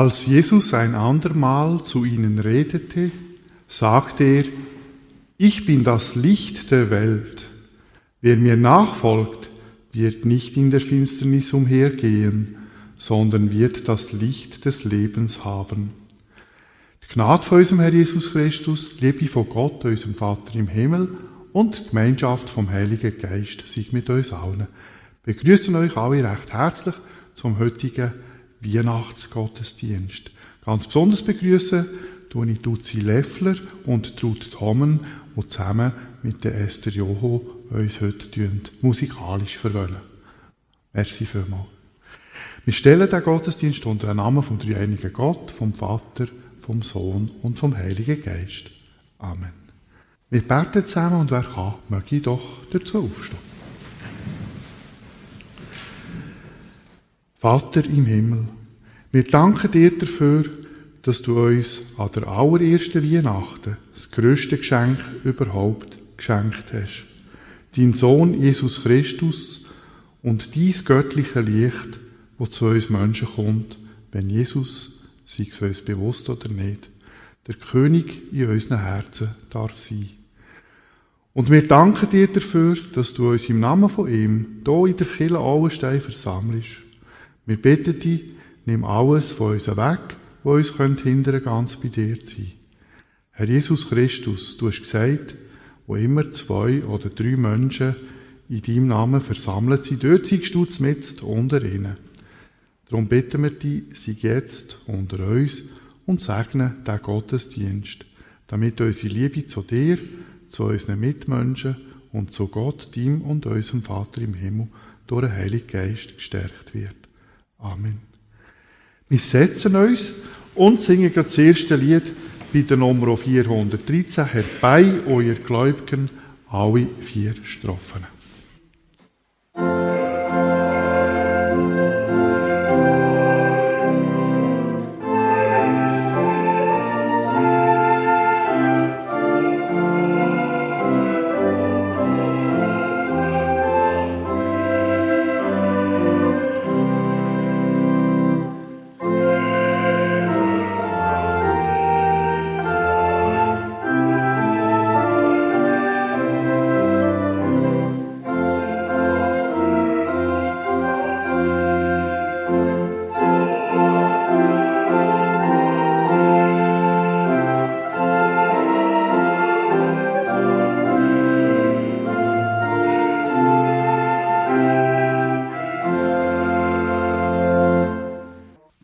Als Jesus ein andermal zu ihnen redete, sagte er, ich bin das Licht der Welt. Wer mir nachfolgt, wird nicht in der Finsternis umhergehen, sondern wird das Licht des Lebens haben. Die Gnade von unserem Herr Jesus Christus, die Liebe von Gott, unserem Vater im Himmel und die Gemeinschaft vom Heiligen Geist sind mit uns allen. Wir begrüßen euch alle recht herzlich zum heutigen Weihnachtsgottesdienst. Ganz besonders begrüßen tue ich Duzi Leffler und Trud Thommen, die zusammen mit der Esther Joho uns heute musikalisch verwöhnen. Merci vielmals. Wir stellen den Gottesdienst unter den Namen vom dreieinigen Gott, vom Vater, vom Sohn und vom Heiligen Geist. Amen. Wir beten zusammen und wer kann, möge ich doch dazu aufstehen. Vater im Himmel, wir danken dir dafür, dass du uns an der allerersten Weihnachten das größte Geschenk überhaupt geschenkt hast. Dein Sohn Jesus Christus und dies göttliche Licht, wo zu uns Menschen kommt, wenn Jesus, sei es uns bewusst oder nicht, der König in unseren Herzen darf sein. Und wir danken dir dafür, dass du uns im Namen von ihm hier in der Kirche Auenstein versammelst wir bitten dich, nimm alles von uns weg, was uns hindern ganz bei dir zu sein. Herr Jesus Christus, du hast gesagt, wo immer zwei oder drei Menschen in deinem Namen versammelt sind, dort seist du mit unter ihnen. Darum bitten wir dich, sei jetzt unter uns und segne den Gottesdienst, damit unsere Liebe zu dir, zu unseren Mitmenschen und zu Gott, dem und unserem Vater im Himmel durch den Heiligen Geist gestärkt wird. Amen. Wir setzen uns und singen das erste Lied bei der Nummer 413 herbei, euer Gläubigen, alle vier Strophen.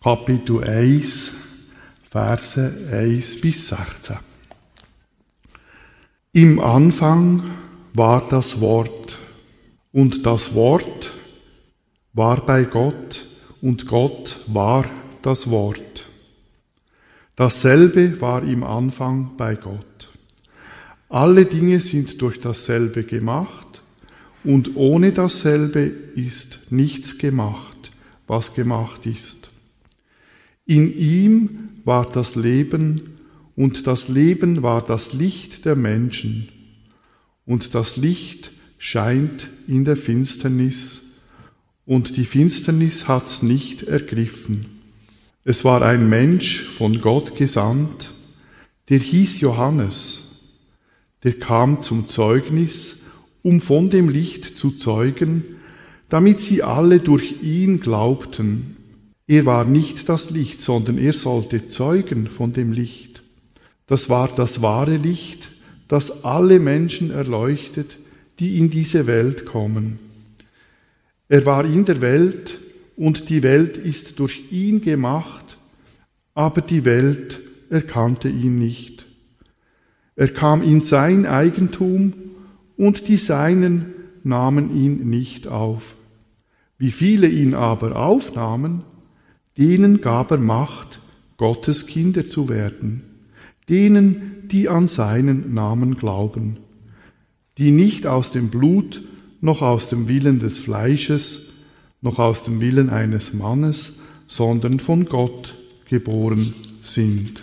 Kapitel 1, Verse 1 bis 16. Im Anfang war das Wort, und das Wort war bei Gott und Gott war das Wort. Dasselbe war im Anfang bei Gott. Alle Dinge sind durch dasselbe gemacht und ohne dasselbe ist nichts gemacht, was gemacht ist. In ihm war das Leben und das Leben war das Licht der Menschen und das Licht scheint in der Finsternis und die Finsternis hat's nicht ergriffen. Es war ein Mensch von Gott gesandt, der hieß Johannes der kam zum Zeugnis, um von dem Licht zu zeugen, damit sie alle durch ihn glaubten. Er war nicht das Licht, sondern er sollte zeugen von dem Licht. Das war das wahre Licht, das alle Menschen erleuchtet, die in diese Welt kommen. Er war in der Welt und die Welt ist durch ihn gemacht, aber die Welt erkannte ihn nicht. Er kam in sein Eigentum und die Seinen nahmen ihn nicht auf. Wie viele ihn aber aufnahmen, denen gab er Macht, Gottes Kinder zu werden, denen, die an seinen Namen glauben, die nicht aus dem Blut, noch aus dem Willen des Fleisches, noch aus dem Willen eines Mannes, sondern von Gott geboren sind.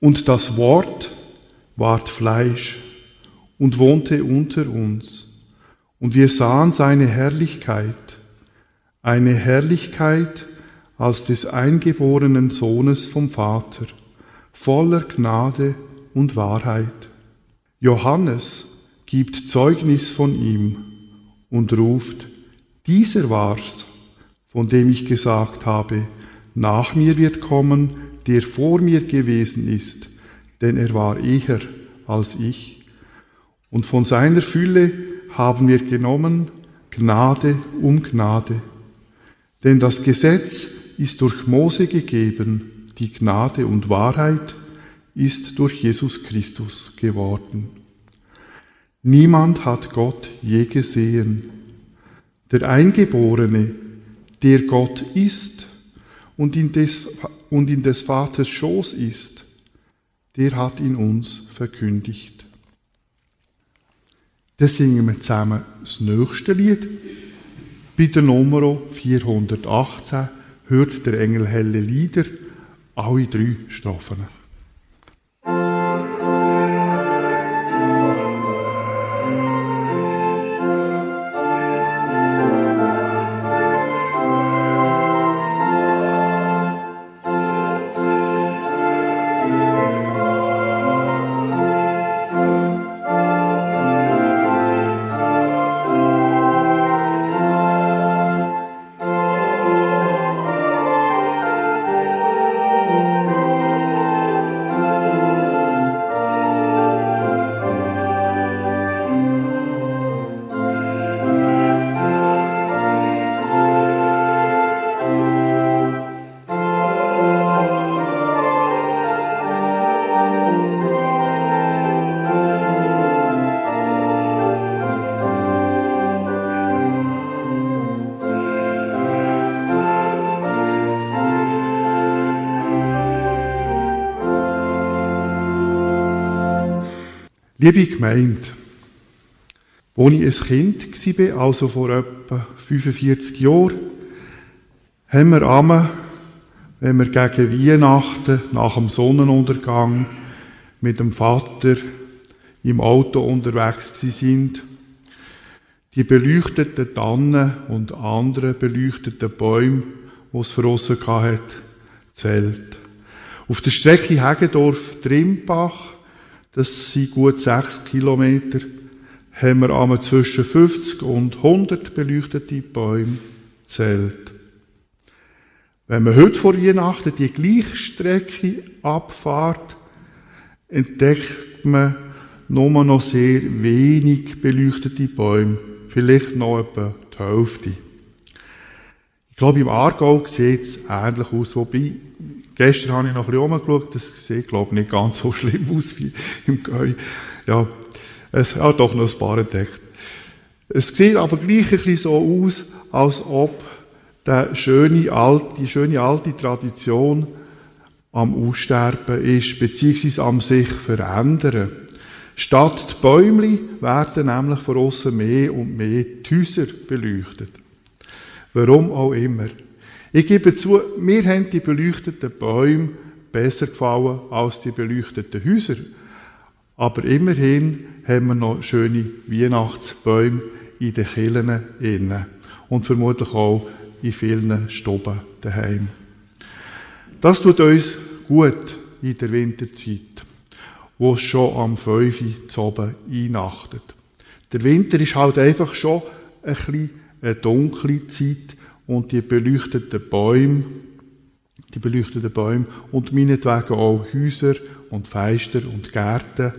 Und das Wort ward Fleisch und wohnte unter uns. Und wir sahen seine Herrlichkeit, eine Herrlichkeit als des eingeborenen Sohnes vom Vater, voller Gnade und Wahrheit. Johannes gibt Zeugnis von ihm und ruft, dieser war's, von dem ich gesagt habe, nach mir wird kommen, der vor mir gewesen ist, denn er war eher als ich. Und von seiner Fülle haben wir genommen Gnade um Gnade. Denn das Gesetz ist durch Mose gegeben, die Gnade und Wahrheit ist durch Jesus Christus geworden. Niemand hat Gott je gesehen. Der Eingeborene, der Gott ist und in des und in des Vaters Schoß ist, der hat ihn uns verkündigt. Dann singen wir zusammen das nächste Lied. Bei der Nummer 418 hört der Engel helle Lieder, alle drei Strophen. Liebe Gemeinde, als ich ein Kind war, also vor etwa 45 Jahren, haben wir einmal, wenn wir gegen Weihnachten nach dem Sonnenuntergang mit dem Vater im Auto unterwegs sind, die beleuchteten Tannen und andere beleuchteten Bäume, die es verrossen hat, zählt. Auf der Strecke Hegedorf-Trimbach das sind gut sechs Kilometer, haben wir zwischen 50 und 100 beleuchtete Bäume zählt. Wenn man heute vor Weihnachten die gleiche Strecke abfahrt, entdeckt man nur noch sehr wenig beleuchtete Bäume, vielleicht noch etwa die Hälfte. Ich glaube, im Aargau sieht es ähnlich aus, wobei Gestern habe ich noch ein bisschen rumgeschaut, das sieht, glaube ich, nicht ganz so schlimm aus wie im Gäu. Ja, es hat doch noch ein paar entdeckt. Es sieht aber gleich ein bisschen so aus, als ob die schöne alte, die schöne alte Tradition am Aussterben ist, beziehungsweise am sich verändern. Statt die Bäume werden nämlich von außen mehr und mehr die Häuser beleuchtet. Warum auch immer. Ich gebe zu, mir haben die beleuchteten Bäume besser gefallen als die beleuchteten Häuser. Aber immerhin haben wir noch schöne Weihnachtsbäume in den Kirchen innen. Und vermutlich auch in vielen Stuben daheim. Das tut uns gut in der Winterzeit, wo es schon am 5. zu oben einnachtet. Der Winter ist halt einfach schon ein bisschen eine dunkle Zeit und die beleuchteten Bäume, die beleuchteten Bäume und meinetwegen auch Häuser und Feister und Gärten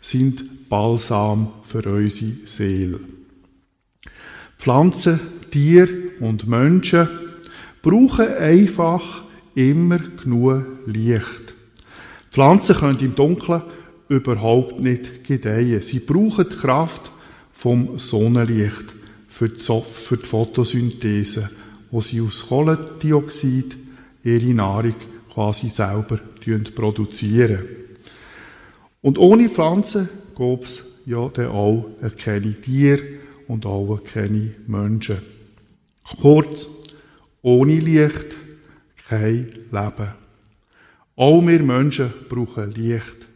sind Balsam für unsere Seele. Pflanzen, Tiere und Menschen brauchen einfach immer genug Licht. Pflanzen können im Dunkeln überhaupt nicht gedeihen. Sie brauchen die Kraft vom Sonnenlicht für die Photosynthese, wo sie aus Kohlendioxid ihre Nahrung quasi selber produzieren. Und ohne Pflanzen gäbe es ja dann auch keine Tiere und auch keine Menschen. Kurz, ohne Licht kein Leben. Auch wir Menschen brauchen Licht.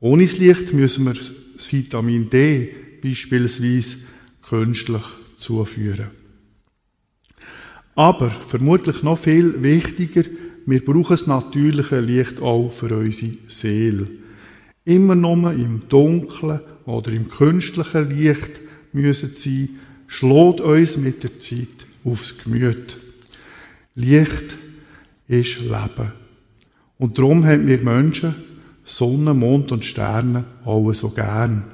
Ohne das Licht müssen wir das Vitamin D beispielsweise künstlich zuführen. Aber vermutlich noch viel wichtiger, wir brauchen das natürliche Licht auch für unsere Seele. Immer nur im Dunklen oder im künstlichen Licht müssen sein, schlägt uns mit der Zeit aufs Gemüt. Licht ist Leben. Und darum haben wir Menschen Sonne, Mond und Sterne alle so gern.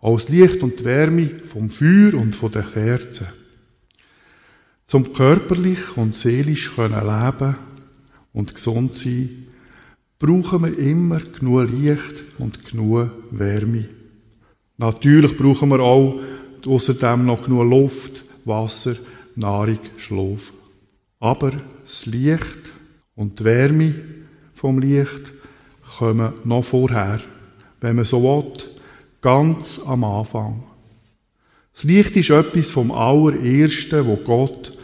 Als Licht und Wärme vom Feuer und von den Kerzen. Zum körperlich und seelisch können leben und gesund sein, brauchen wir immer genug Licht und genug Wärme. Natürlich brauchen wir auch außerdem noch genug Luft, Wasser, Nahrung, Schlaf. Aber das Licht und die Wärme vom Licht kommen noch vorher, wenn man so will, ganz am Anfang. Das Licht ist etwas vom allerersten, wo Gott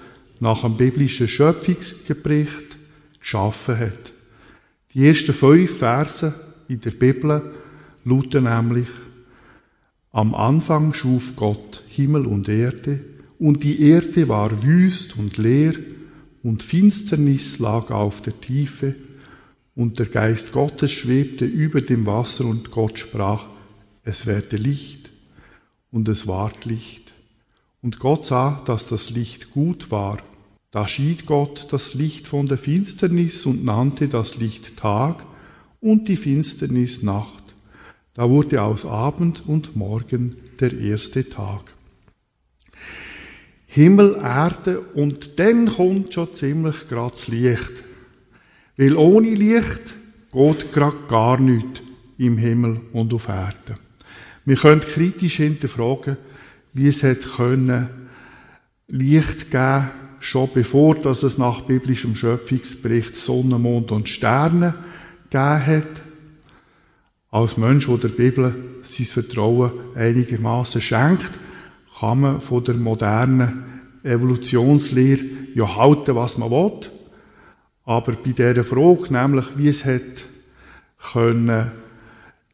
nach dem biblischen Schöpfungsbericht geschaffen hat. Die ersten fünf Verse in der Bibel lauten nämlich Am Anfang schuf Gott Himmel und Erde, und die Erde war wüst und leer, und Finsternis lag auf der Tiefe, und der Geist Gottes schwebte über dem Wasser, und Gott sprach, es werde Licht, und es ward Licht. Und Gott sah, dass das Licht gut war. Da schied Gott das Licht von der Finsternis und nannte das Licht Tag und die Finsternis Nacht. Da wurde aus Abend und Morgen der erste Tag. Himmel, Erde und dann kommt schon ziemlich gerade das Licht. Weil ohne Licht geht gerade gar nichts im Himmel und auf Erde. Wir können kritisch hinterfragen, wie es hätte können Licht geben, schon bevor dass es nach biblischem Schöpfungsbericht Sonne, Mond und Sterne gegeben hat. Als Mensch, der der Bibel sein Vertrauen einigermaßen schenkt, kann man von der modernen Evolutionslehre ja halten, was man will. Aber bei dieser Frage, nämlich wie es hat können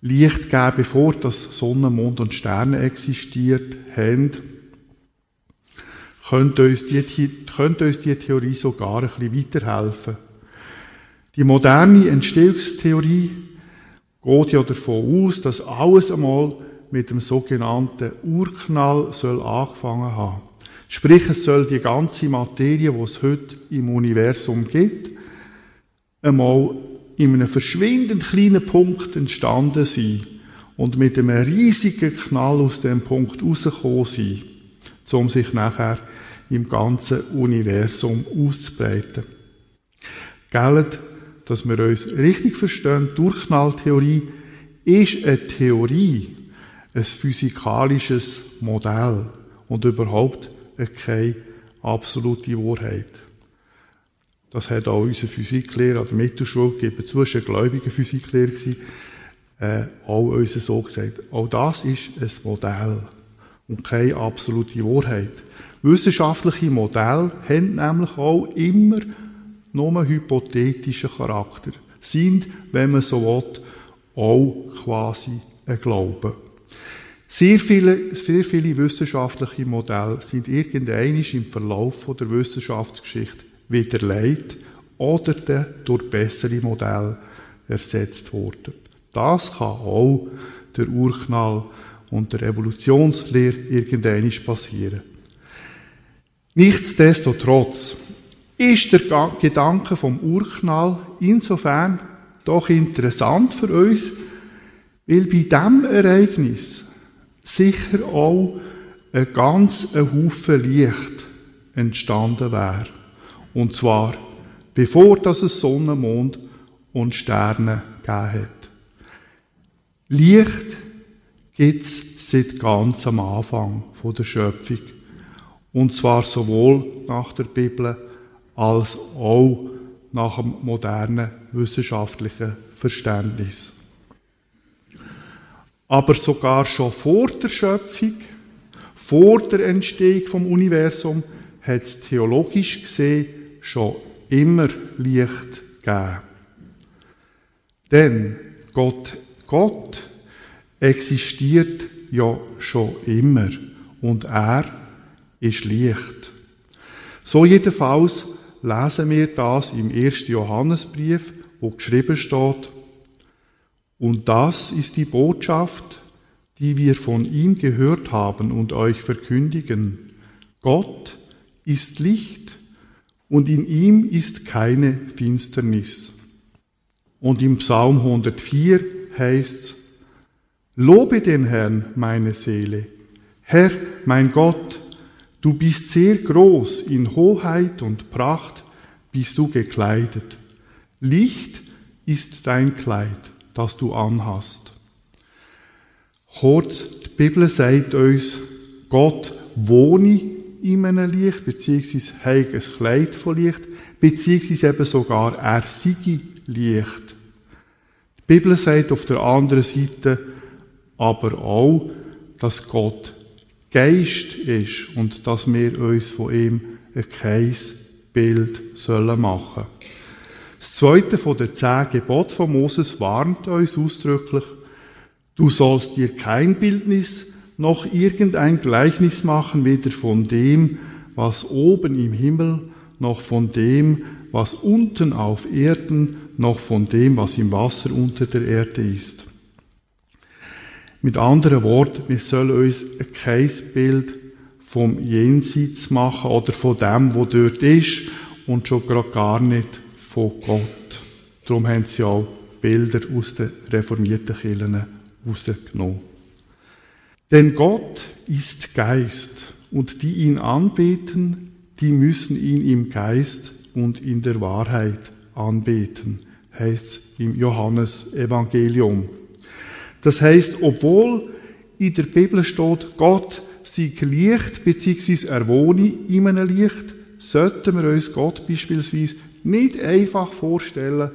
Licht geben, bevor das Sonne, Mond und Sterne existiert haben, könnte uns die, könnte uns die Theorie sogar ein bisschen weiterhelfen. Die moderne Entstehungstheorie geht ja davon aus, dass alles einmal mit dem sogenannten Urknall soll angefangen haben. Sprich, es soll die ganze Materie, die es heute im Universum gibt, einmal in einem verschwindend kleinen Punkt entstanden sein und mit einem riesigen Knall aus dem Punkt rausgekommen sein, um sich nachher im ganzen Universum auszubreiten. Gellet, dass wir uns richtig verstehen, Durchknalltheorie ist eine Theorie, ein physikalisches Modell. und überhaupt keine absolute Wahrheit. Das hat auch unser Physiklehrer an der Mittelschule gegeben, zwischen gläubigen Physiklehrer äh, auch uns so gesagt. Auch das ist ein Modell und keine absolute Wahrheit. Wissenschaftliche Modelle haben nämlich auch immer nur hypothetischen Charakter, sind, wenn man so will, auch quasi ein Glaube. Sehr viele, sehr viele wissenschaftliche Modelle sind irgendwann im Verlauf der Wissenschaftsgeschichte widerlegt oder durch bessere Modelle ersetzt worden. Das kann auch der Urknall und der Evolutionslehre irgendwann passieren. Nichtsdestotrotz ist der Gedanke vom Urknall insofern doch interessant für uns, weil bei diesem Ereignis sicher auch ein ganz Haufen Licht entstanden wäre. Und zwar bevor das es Sonne, Mond und Sterne gegeben hat. Licht gibt es seit ganz am Anfang der Schöpfung. Und zwar sowohl nach der Bibel als auch nach dem modernen wissenschaftlichen Verständnis. Aber sogar schon vor der Schöpfung, vor der Entstehung vom Universum, hat es theologisch gesehen schon immer Licht gegeben. Denn Gott, Gott existiert ja schon immer und er ist Licht. So jedenfalls lesen wir das im 1. Johannesbrief, wo geschrieben steht, und das ist die Botschaft, die wir von ihm gehört haben und euch verkündigen. Gott ist Licht und in ihm ist keine Finsternis. Und im Psalm 104 heißt's, Lobe den Herrn, meine Seele. Herr, mein Gott, du bist sehr groß, in Hoheit und Pracht bist du gekleidet. Licht ist dein Kleid, das du anhast. Kurz, die Bibel sagt uns, Gott wohne in einem Licht, beziehungsweise hat ein Kleid von Licht, beziehungsweise eben sogar er sei Licht. Die Bibel sagt auf der anderen Seite aber auch, dass Gott Geist ist und dass wir uns von ihm kein Bild sollen machen Das zweite von den zehn Geboten von Moses warnt uns ausdrücklich, du sollst dir kein Bildnis noch irgendein Gleichnis machen, weder von dem, was oben im Himmel, noch von dem, was unten auf Erden, noch von dem, was im Wasser unter der Erde ist. Mit anderen Worten, wir sollen uns kein Bild vom Jenseits machen oder von dem, wo dort ist und schon gerade gar nicht von Gott. Darum haben sie auch Bilder aus den reformierten Kirchen rausgenommen. Denn Gott ist Geist und die ihn anbeten, die müssen ihn im Geist und in der Wahrheit anbeten, heißt es im Johannesevangelium. Das heißt, obwohl in der Bibel steht, Gott sei Licht, beziehungsweise er wohne in einem Licht, sollten wir uns Gott beispielsweise nicht einfach vorstellen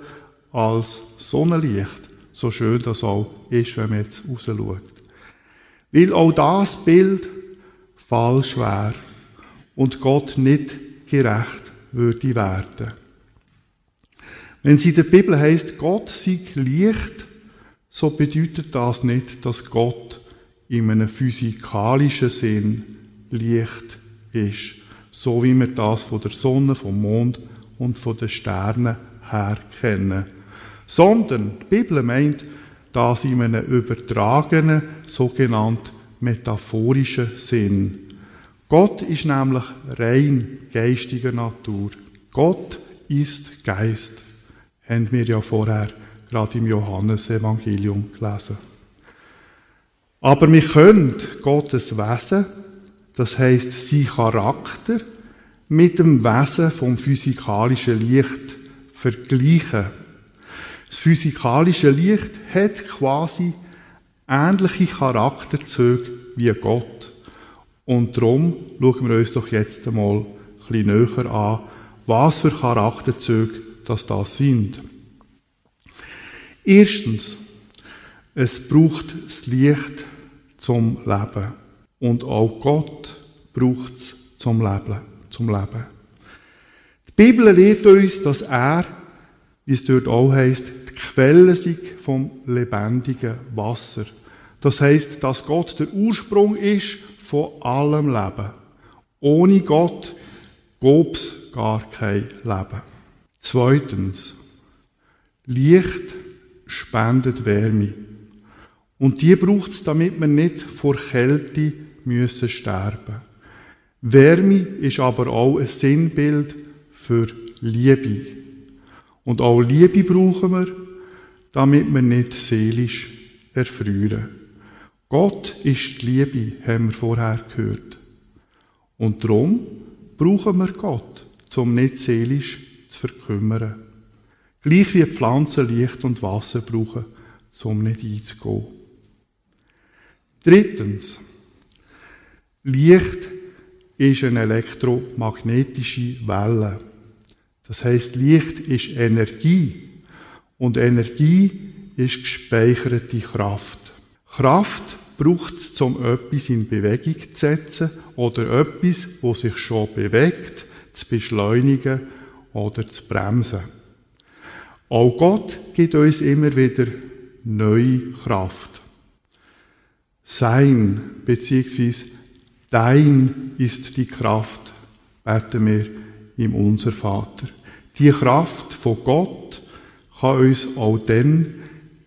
als Sonnenlicht, so schön das auch ist, wenn man jetzt raus schaut. Weil auch das Bild falsch wäre und Gott nicht gerecht würde werden. Wenn es in der Bibel heißt, Gott sei Licht, so bedeutet das nicht, dass Gott in einem physikalischen Sinn Licht ist, so wie wir das von der Sonne, vom Mond und von den Sternen her kennen. Sondern die Bibel meint, das in einem übertragenen, sogenannten metaphorischen Sinn. Gott ist nämlich rein geistiger Natur. Gott ist Geist. Haben wir ja vorher gerade im Johannesevangelium gelesen. Aber wir können Gottes Wesen, das heißt sein Charakter, mit dem Wesen vom physikalischen Licht vergleichen. Das physikalische Licht hat quasi ähnliche Charakterzüge wie Gott. Und darum schauen wir uns doch jetzt einmal ein bisschen näher an, was für Charakterzüge das da sind. Erstens, es braucht das Licht zum Leben. Und auch Gott braucht es zum Leben. Zum Leben. Die Bibel lehrt uns, dass er, wie es dort auch heißt, die Quelle sei vom lebendigen Wasser. Das heißt, dass Gott der Ursprung ist von allem Leben. Ohne Gott gäbe es gar kein Leben. Zweitens, Licht spendet Wärme. Und die braucht es, damit wir nicht vor Kälte müssen sterben. Wärme ist aber auch ein Sinnbild für Liebe. Und auch Liebe brauchen wir, damit wir nicht seelisch erfrieren. Gott ist die Liebe, haben wir vorher gehört. Und darum brauchen wir Gott, um nicht seelisch zu verkümmern. Gleich wie Pflanzen Licht und Wasser brauchen, um nicht einzugehen. Drittens. Licht ist eine elektromagnetische Welle. Das heißt, Licht ist Energie und Energie ist gespeicherte Kraft. Kraft braucht es, um etwas in Bewegung zu setzen oder etwas, wo sich schon bewegt, zu beschleunigen oder zu bremsen. Auch Gott gibt uns immer wieder neue Kraft. Sein bzw. dein ist die Kraft, beten wir im Unser Vater. Die Kraft von Gott kann uns auch dann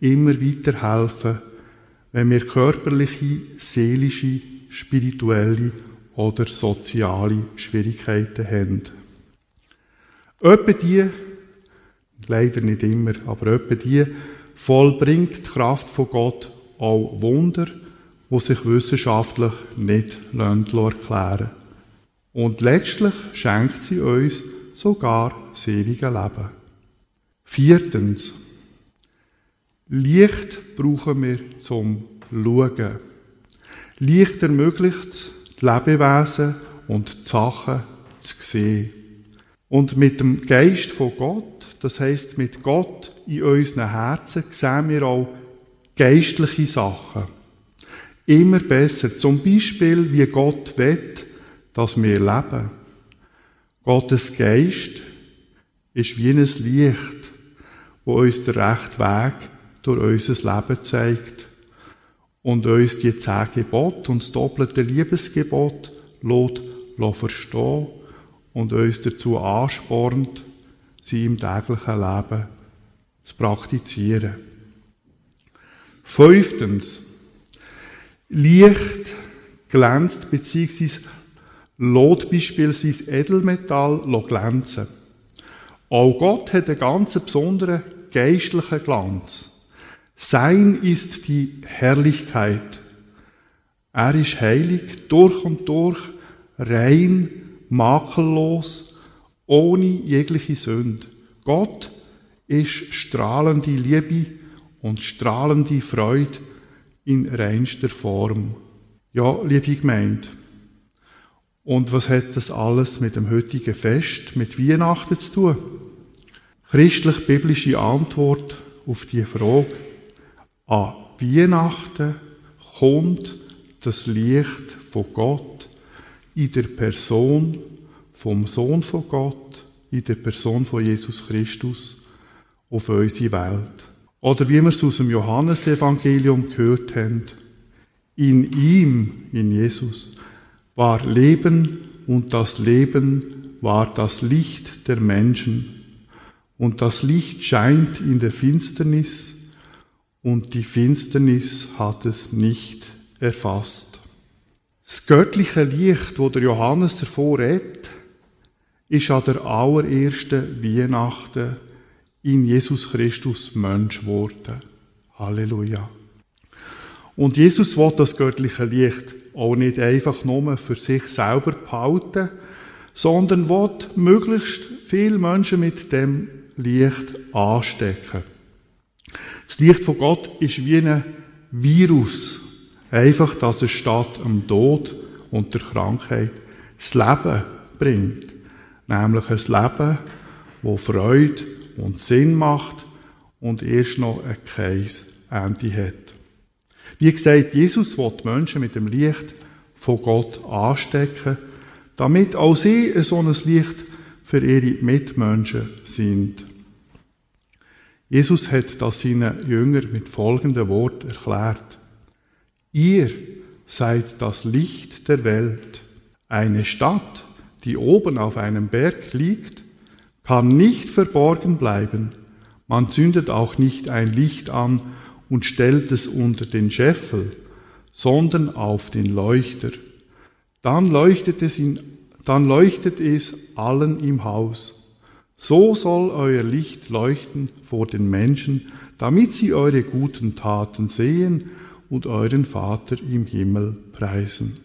immer weiter helfen, wenn wir körperliche, seelische, spirituelle oder soziale Schwierigkeiten haben. Etwa die, leider nicht immer, aber etwa die, vollbringt die Kraft von Gott auch Wunder, die sich wissenschaftlich nicht erklären Und letztlich schenkt sie uns sogar das ewige Leben. Viertens. Licht brauchen wir zum Schauen. Licht ermöglicht es, die Lebewesen und die Sachen zu sehen. Und mit dem Geist von Gott, das heißt mit Gott in unseren Herzen, sehen wir auch geistliche Sachen. Immer besser. Zum Beispiel, wie Gott will, dass wir leben. Gottes Geist ist wie ein Licht, wo uns der rechte Weg durch unser Leben zeigt und uns die zehn Gebote und das doppelte Liebesgebot lässt verstehen und uns dazu anspornt, sie im täglichen Leben zu praktizieren. Fünftens. Licht glänzt bzw. lässt beispielsweise Edelmetall glänzen. Auch Gott hat einen ganz besonderen geistlichen Glanz. Sein ist die Herrlichkeit. Er ist heilig, durch und durch, rein, makellos, ohne jegliche Sünde. Gott ist strahlende Liebe und strahlende Freude in reinster Form. Ja, liebe Gemeinde. Und was hat das alles mit dem heutigen Fest, mit Weihnachten zu tun? Christlich-biblische Antwort auf die Frage an Weihnachten kommt das Licht von Gott in der Person vom Sohn von Gott, in der Person von Jesus Christus auf unsere Welt. Oder wie wir es aus dem Johannesevangelium gehört haben, in ihm, in Jesus, war Leben und das Leben war das Licht der Menschen. Und das Licht scheint in der Finsternis und die Finsternis hat es nicht erfasst. Das göttliche Licht, wo der Johannes davor redet, ist an der allerersten Weihnachten in Jesus Christus Mensch geworden. Halleluja. Und Jesus will das göttliche Licht auch nicht einfach nur für sich selber behalten, sondern will möglichst viele Menschen mit dem Licht anstecken. Das Licht von Gott ist wie ein Virus. Einfach, dass es statt am Tod und der Krankheit das Leben bringt. Nämlich ein Leben, wo Freude und Sinn macht und erst noch ein Kreis Ende hat. Wie gesagt, Jesus will die Menschen mit dem Licht von Gott anstecken, damit auch sie ein Licht für ihre Mitmenschen sind. Jesus hat das seinen Jüngern mit folgendem Wort erklärt. Ihr seid das Licht der Welt. Eine Stadt, die oben auf einem Berg liegt, kann nicht verborgen bleiben. Man zündet auch nicht ein Licht an und stellt es unter den Scheffel, sondern auf den Leuchter. Dann leuchtet es, in, dann leuchtet es allen im Haus. So soll euer Licht leuchten vor den Menschen, damit sie eure guten Taten sehen und euren Vater im Himmel preisen.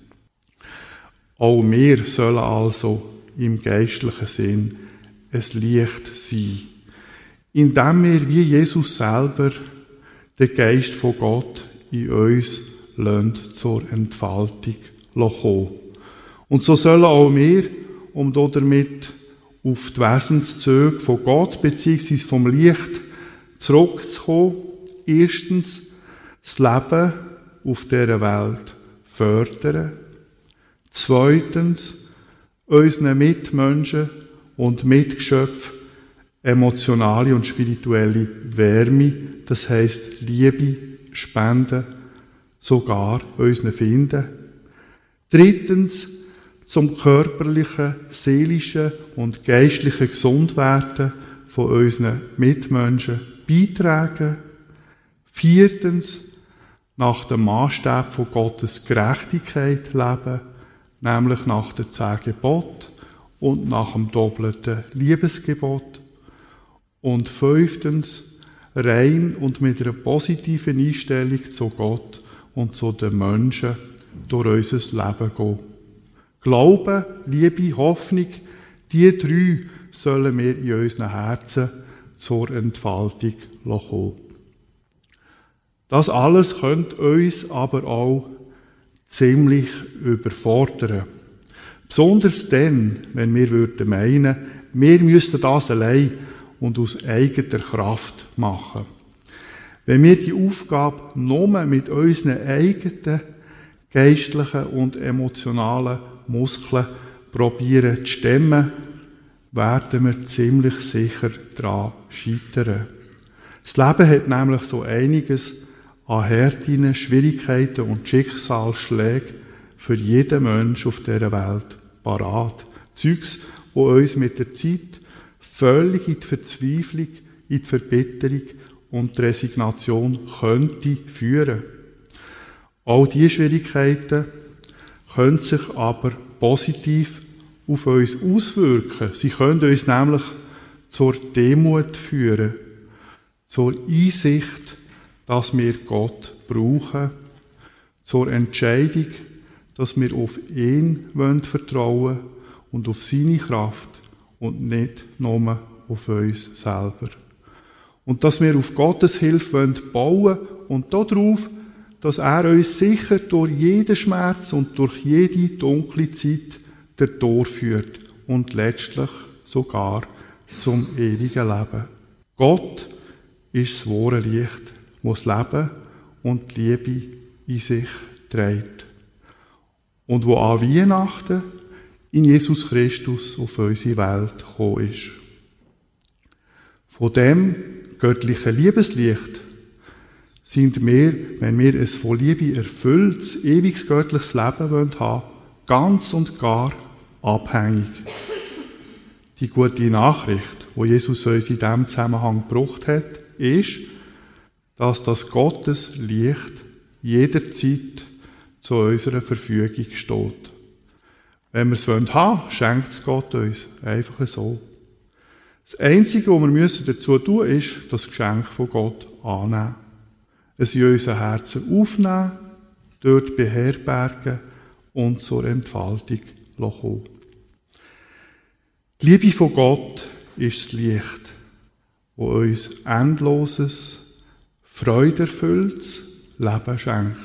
Auch wir sollen also im geistlichen Sinn es Licht sein, indem wir wie Jesus selber den Geist von Gott in uns lönt zur Entfaltung kommen. Und so sollen auch wir, um damit auf die Wesenszüge von Gott bzw. vom Licht zurückzukommen, erstens das Leben auf dieser Welt fördern, zweitens unseren Mitmenschen und Mitgeschöpfen emotionale und spirituelle Wärme, das heißt Liebe, Spenden, sogar unseren Finden. Drittens zum körperlichen, seelischen und geistlichen Gesundwerden von unseren Mitmenschen beitragen. Viertens nach dem Maßstab von Gottes Gerechtigkeit leben, nämlich nach der zehn und nach dem doppelten Liebesgebot. Und fünftens, rein und mit einer positiven Einstellung zu Gott und zu den Menschen durch unser Leben gehen. Glaube, Liebe, Hoffnung, die drei sollen wir in unseren Herzen zur Entfaltung kommen. Das alles könnte uns aber auch ziemlich überfordern. Besonders dann, wenn wir würden meinen, wir müssten das allein und aus eigener Kraft machen. Wenn wir die Aufgabe nur mit unseren eigenen geistlichen und emotionalen Muskeln probieren zu stemmen, werden wir ziemlich sicher daran scheitern. Das Leben hat nämlich so einiges an Härten, Schwierigkeiten und Schicksalsschlägen für jeden Mensch auf dieser Welt parat. Zeugs, wo uns mit der Zeit völlig in die Verzweiflung, in die Verbitterung und die Resignation könnte führen. All diese Schwierigkeiten können sich aber positiv auf uns auswirken. Sie können uns nämlich zur Demut führen, zur Einsicht, dass wir Gott brauchen, zur Entscheidung, dass wir auf ihn vertrauen und auf seine Kraft und nicht nur auf uns selber. Und dass wir auf Gottes Hilfe bauen und darauf, dass er uns sicher durch jeden Schmerz und durch jede dunkle Zeit der Tor führt und letztlich sogar zum ewigen Leben. Gott ist das wahre Licht, das Leben und die Liebe in sich trägt. Und wo an Weihnachten in Jesus Christus auf unsere Welt gekommen ist. Von dem göttlichen Liebeslicht sind wir, wenn wir ein von Liebe erfülltes, ewiges göttliches Leben wollen haben, ganz und gar abhängig. Die gute Nachricht, wo Jesus uns in diesem Zusammenhang gebracht hat, ist, dass das Gottes Licht jederzeit zu unserer Verfügung steht. Wenn wir es haben wollen, schenkt es Gott uns. Einfach so. Das Einzige, was wir dazu tun müssen, ist, das Geschenk von Gott annehmen. Es in unser Herzen aufnehmen, dort beherbergen und zur Entfaltung kommen. Die Liebe von Gott ist das Licht, wo uns endloses, freuderfülltes Leben schenkt.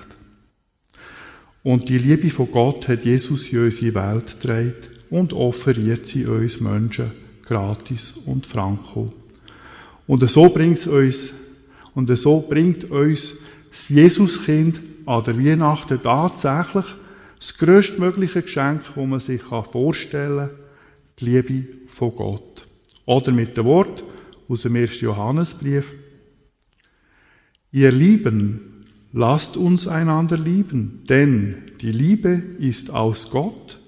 Und die Liebe von Gott hat Jesus in unsere Welt getragen und offeriert sie uns Menschen gratis und franco. Und so bringt uns, und so bringt uns das Jesuskind an der Weihnachten tatsächlich das größtmögliche Geschenk, das man sich vorstellen kann, die Liebe von Gott. Oder mit dem Wort aus dem 1. Johannesbrief. Ihr Lieben, lasst uns einander lieben, denn die Liebe ist aus Gott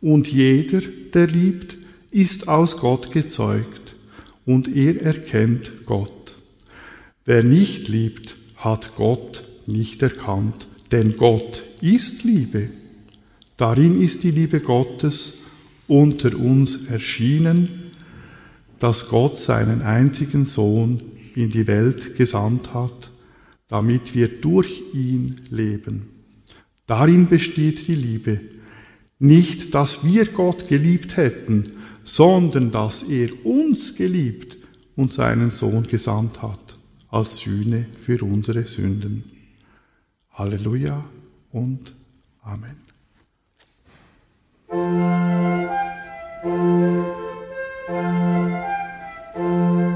und jeder, der liebt, ist aus Gott gezeugt und er erkennt Gott. Wer nicht liebt, hat Gott nicht erkannt, denn Gott ist Liebe. Darin ist die Liebe Gottes unter uns erschienen, dass Gott seinen einzigen Sohn in die Welt gesandt hat, damit wir durch ihn leben. Darin besteht die Liebe. Nicht, dass wir Gott geliebt hätten, sondern dass er uns geliebt und seinen Sohn gesandt hat, als Sühne für unsere Sünden. Halleluja und Amen. Der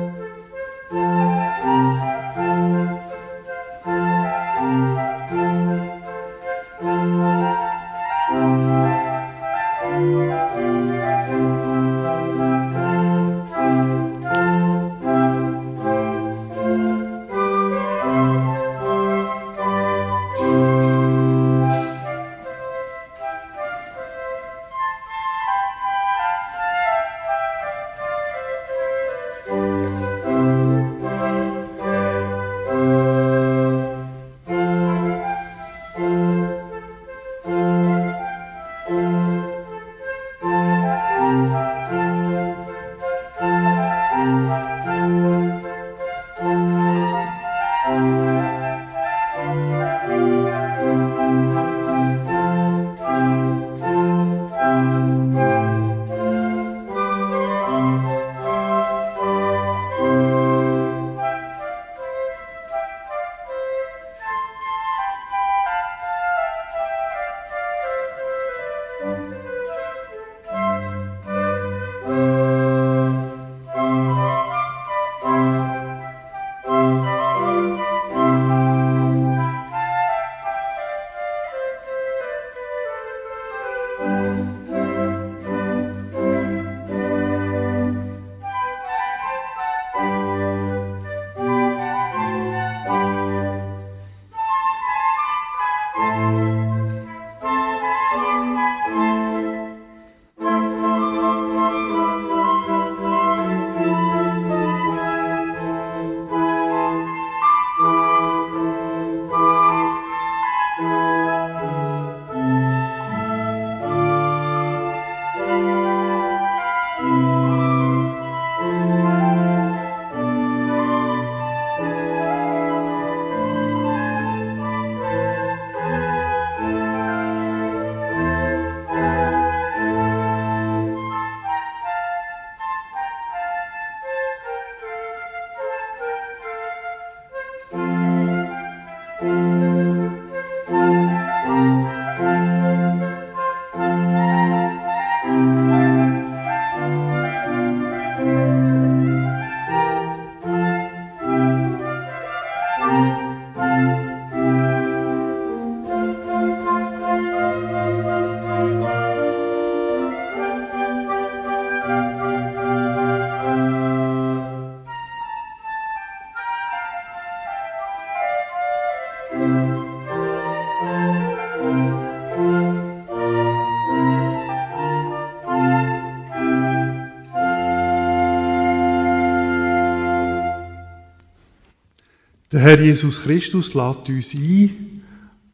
Herr Jesus Christus lädt uns ein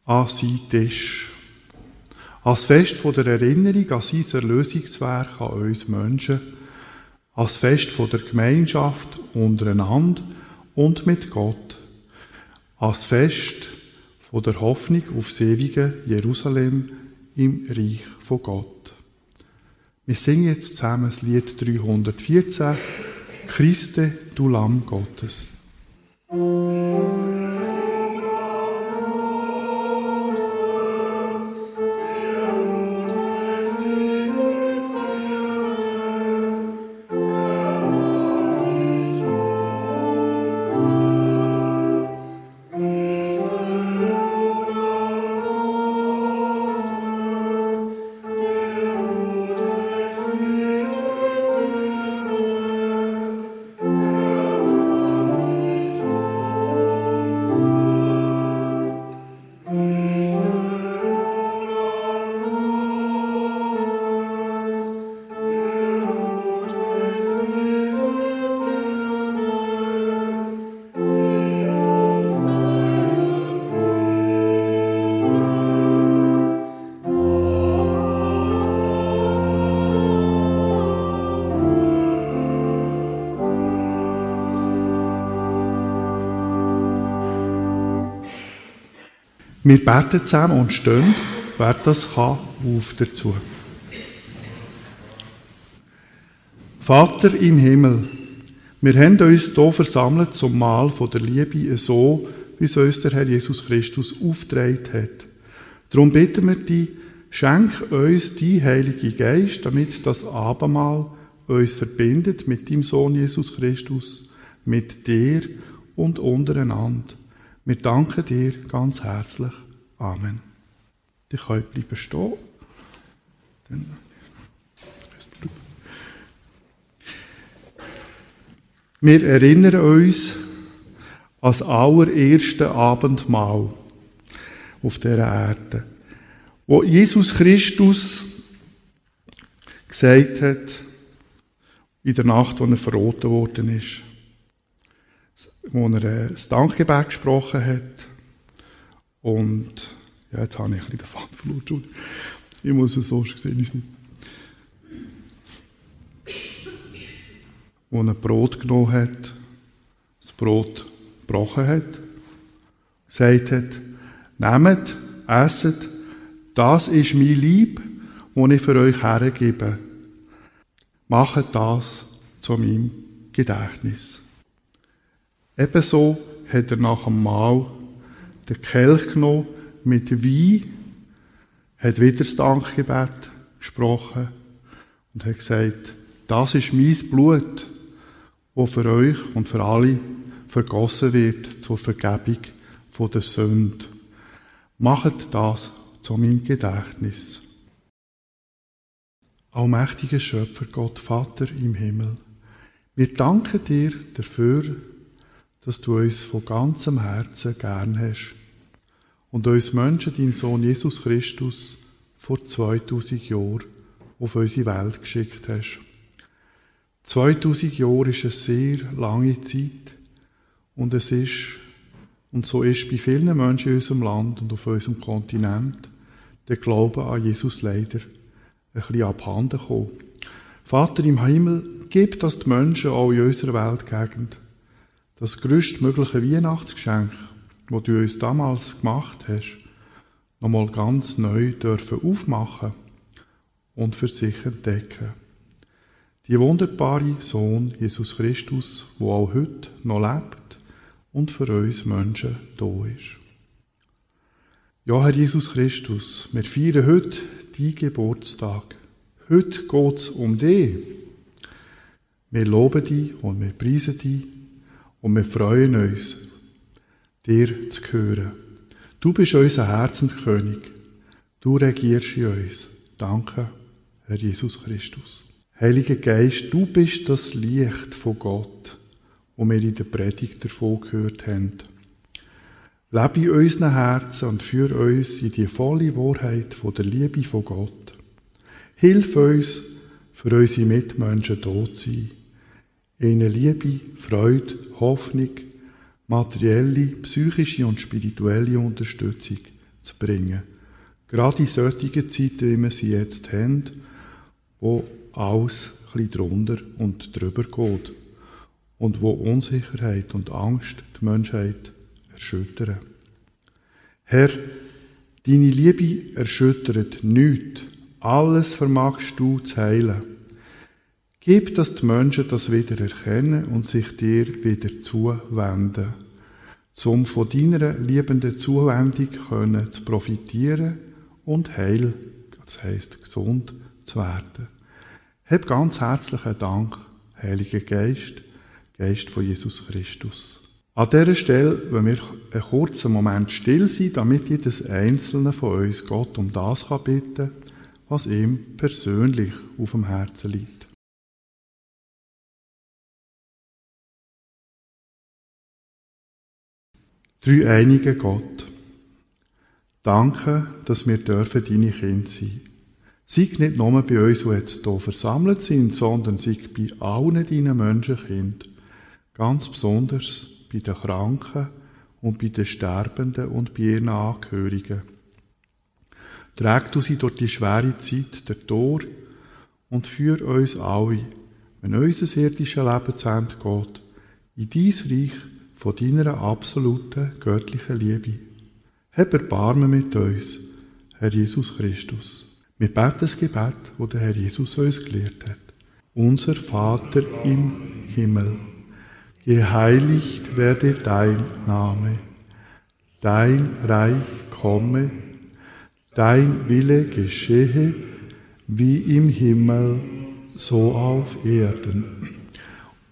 an seinen Tisch. Als Fest von der Erinnerung an sein Erlösungswerk an uns Menschen. Als Fest von der Gemeinschaft untereinander und mit Gott. Als Fest von der Hoffnung auf das ewige Jerusalem im Reich von Gott. Wir singen jetzt zusammen das Lied 314, Christe, du Lamm Gottes. Wir beten zusammen und stehen, wer das kann, auf dazu. Vater im Himmel, wir haben uns hier versammelt zum Mahl von der Liebe so, wie es uns der Herr Jesus Christus aufgetragen hat. Darum bitten wir dich, schenk uns die Heilige Geist, damit das Abendmahl uns verbindet mit dem Sohn Jesus Christus, mit dir und untereinander. Wir danken dir ganz herzlich. Amen. Die könnt bleiben stehen. Wir erinnern uns an das allererste Abendmahl auf der Erde, wo Jesus Christus gesagt hat, in der Nacht, wo er verroten worden ist, wo er das Dankgebet gesprochen hat und ja, jetzt habe ich ein bisschen den Faden verloren. Ich muss es so sehen, ist nicht. Wo er Brot genommen hat, das Brot gebrochen hat, gesagt hat, nehmt, esset, das ist mein Lieb, das ich für euch hergebe. Macht das zu meinem Gedächtnis. Ebenso hat er nach dem Mahl den Kelch genommen mit Wein, hat wieder das Dankgebet gesprochen und hat gesagt, das ist mein Blut, das für euch und für alle vergossen wird zur Vergebung der Sünde. Macht das zu meinem Gedächtnis. Allmächtiger Schöpfer Gott, Vater im Himmel, wir danken dir dafür, dass du uns von ganzem Herzen gern hast und uns Menschen deinen Sohn Jesus Christus vor 2000 Jahren auf unsere Welt geschickt hast. 2000 Jahre ist eine sehr lange Zeit und es ist, und so ist bei vielen Menschen in unserem Land und auf unserem Kontinent, der Glaube an Jesus leider ein bisschen abhanden gekommen. Vater im Himmel, gib das die Menschen auch in unserer Weltgegend das größtmögliche Weihnachtsgeschenk wo du uns damals gemacht hast, nochmal ganz neu dürfen aufmachen und für sich entdecken. Die wunderbare Sohn Jesus Christus, wo auch heute noch lebt und für uns Menschen da ist. Ja, Herr Jesus Christus, wir feiern heute deinen Geburtstag. Heute geht es um dich. Wir loben dich und wir preisen dich und wir freuen uns dir zu hören. Du bist unser Herzenskönig. Du regierst in uns. Danke, Herr Jesus Christus. Heiliger Geist, du bist das Licht von Gott, wo wir in der Predigt davon gehört haben. Lebe in unseren Herzen und führe uns in die volle Wahrheit von der Liebe von Gott. Hilf uns, für unsere Mitmenschen da zu sein. Ihnen Liebe, Freude, Hoffnung, materielle, psychische und spirituelle Unterstützung zu bringen. Gerade in solchen Zeiten, wie wir sie jetzt haben, wo alles bisschen drunter und drüber geht und wo Unsicherheit und Angst die Menschheit erschüttern. Herr, deine Liebe erschüttert nichts. Alles vermagst du zu heilen. Gib, dass die Menschen das wieder erkennen und sich dir wieder zuwenden, um von deiner liebenden Zuwendung können zu profitieren und heil, das heisst gesund zu werden. Hab ganz herzlichen Dank, Heiliger Geist, Geist von Jesus Christus. An dieser Stelle wollen wir einen kurzen Moment still sein, damit jedes Einzelne von uns Gott um das kann bitten was ihm persönlich auf dem Herzen liegt. Dreieiniger Gott, danke, dass wir dürfen deine Kinder sein. Sei nicht nur bei uns, die jetzt hier versammelt sind, sondern sei bei allen deinen Menschenkind. Ganz besonders bei den Kranken und bei den Sterbenden und bei ihren Angehörigen. Träg du sie durch die schwere Zeit der Tor und führ uns alle, wenn unser irdisches Leben zu Ende geht, in dein Reich von deiner absoluten göttlichen Liebe. Hab Erbarmen mit uns, Herr Jesus Christus. Wir beten das Gebet, wo der Herr Jesus uns gelehrt hat. Unser Vater im Himmel, geheiligt werde dein Name, dein Reich komme, dein Wille geschehe, wie im Himmel, so auf Erden.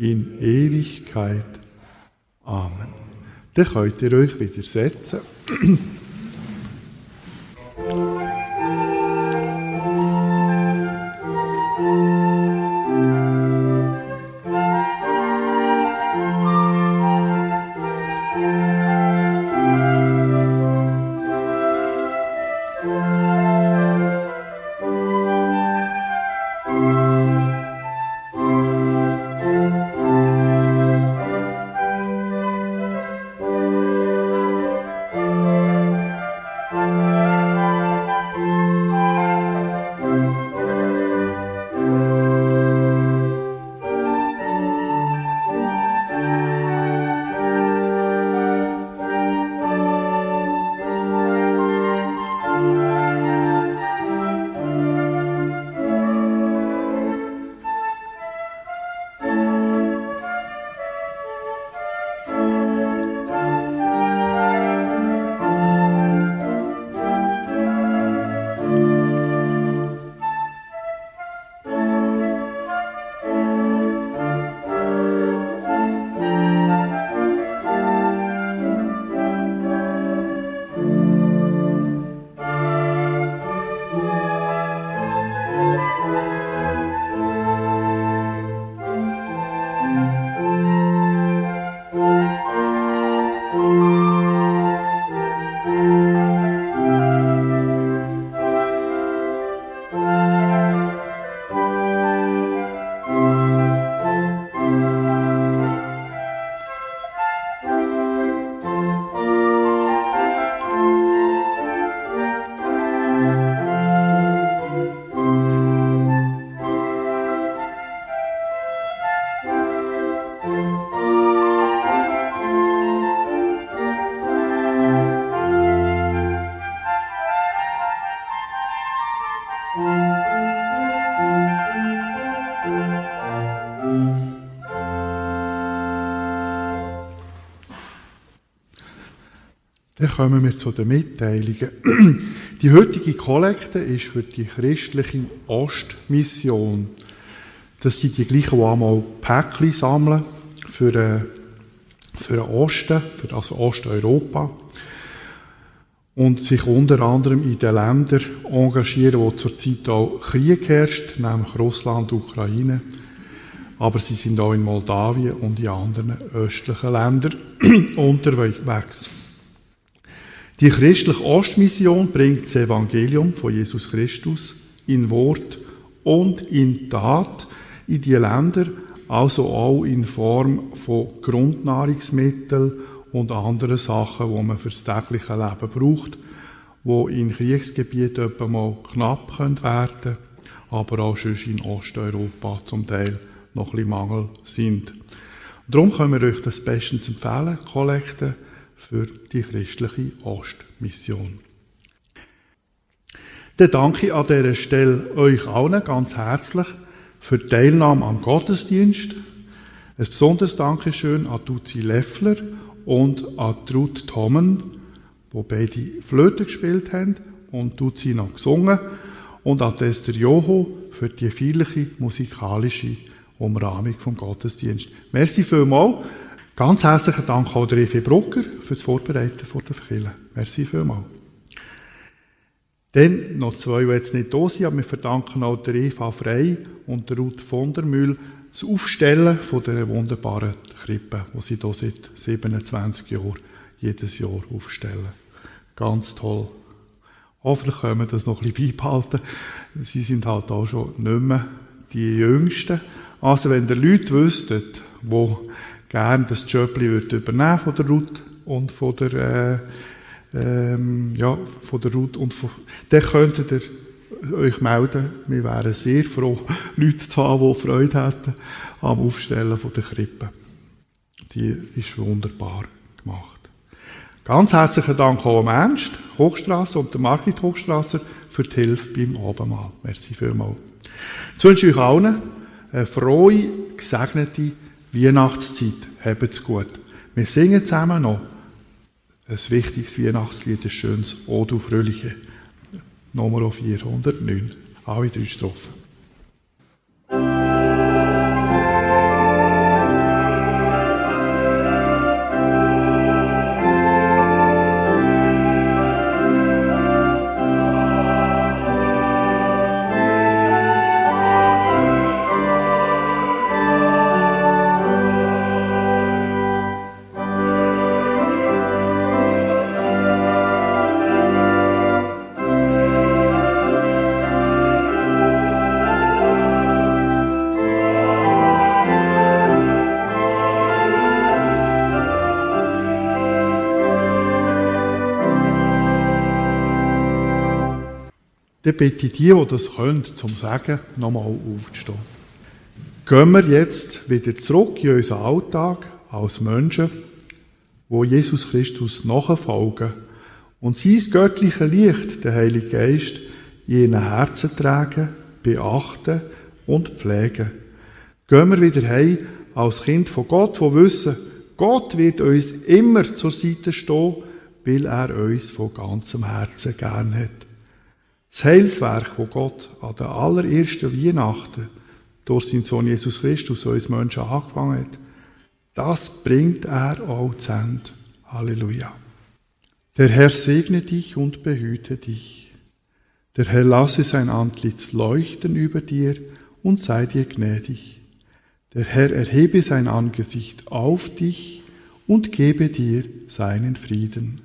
in Ewigkeit. Amen. Dann könnt ihr euch wieder setzen. kommen wir zu den Mitteilungen. Die heutige Kollekte ist für die christliche Ostmission. Das sind die gleichen, die einmal Päckchen sammeln für, äh, für den Osten, für also Osteuropa. Und sich unter anderem in den Ländern engagieren, wo zurzeit auch Krieg herrscht, nämlich Russland, Ukraine. Aber sie sind auch in Moldawien und in anderen östlichen Ländern unterwegs. Die christliche Ostmission bringt das Evangelium von Jesus Christus in Wort und in Tat in die Länder, also auch in Form von Grundnahrungsmitteln und anderen Sachen, die man fürs tägliche Leben braucht, wo in Kriegsgebieten etwa mal knapp werden können, aber auch schon in Osteuropa zum Teil noch ein bisschen Mangel sind. Darum können wir euch das bestens empfehlen, Kollekte für die christliche Ostmission. Dann danke ich an dieser Stelle euch allen ganz herzlich für die Teilnahme am Gottesdienst. Ein besonderes Dankeschön an Duzi Leffler und an Ruth Tommen, wo beide Flöte gespielt haben und Duzi noch gesungen. Und an Esther Joho für die feierliche musikalische Umrahmung vom Gottesdienst. Merci vielmals. Ganz herzlichen Dank auch der Evi Brucker für das Vorbereiten vor der Verkille. Merci vielmals. Dann noch zwei, die jetzt nicht da sind, aber wir verdanken auch der Eva Frey und der Ruth von der Mühl das Aufstellen von dieser wunderbaren Krippe, die sie hier seit 27 Jahren jedes Jahr aufstellen. Ganz toll. Hoffentlich können wir das noch ein bisschen beibehalten. Sie sind halt auch schon nicht mehr die Jüngsten. Also wenn ihr Leute wüsstet, die gerne das Jöppli übernehmen von der Ruth und von der, äh, ähm, ja, von der Ruth und von, dann könntet ihr euch melden. Wir wären sehr froh, Leute zu haben, die Freude hätten am Aufstellen von der Krippe. Die ist wunderbar gemacht. Ganz herzlichen Dank auch am Ernst, Hochstrasse und der Margrit Hochstrasser für die Hilfe beim Abendmahl. Merci vielmals. Jetzt wünsche ich euch allen eine frohe, gesegnete Weihnachtszeit. Habt's gut. Wir singen zusammen noch ein wichtiges Weihnachtslied, ein schönes O du Fröhliche. Nummer 409. Alle drei Strophen. Dann bitte ich die, die das können, zum Sagen, nochmal aufzustehen. Gehen wir jetzt wieder zurück in unseren Alltag als Menschen, wo Jesus Christus nachfolgen und sein göttliche Licht, der Heilige Geist, in ihren Herzen tragen, beachten und pflegen. Gehen wir wieder heim als Kind von Gott, wo wissen, Gott wird uns immer zur Seite stehen, weil er uns von ganzem Herzen gern hat. Das Heilswerk, wo Gott an der allerersten Weihnachten durch seinen Sohn Jesus Christus uns Menschen angefangen hat, das bringt er auch zu Ende. Halleluja. Der Herr segne dich und behüte dich. Der Herr lasse sein Antlitz leuchten über dir und sei dir gnädig. Der Herr erhebe sein Angesicht auf dich und gebe dir seinen Frieden.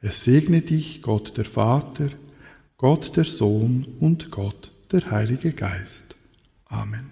Es segne dich Gott der Vater, Gott der Sohn und Gott der Heilige Geist. Amen.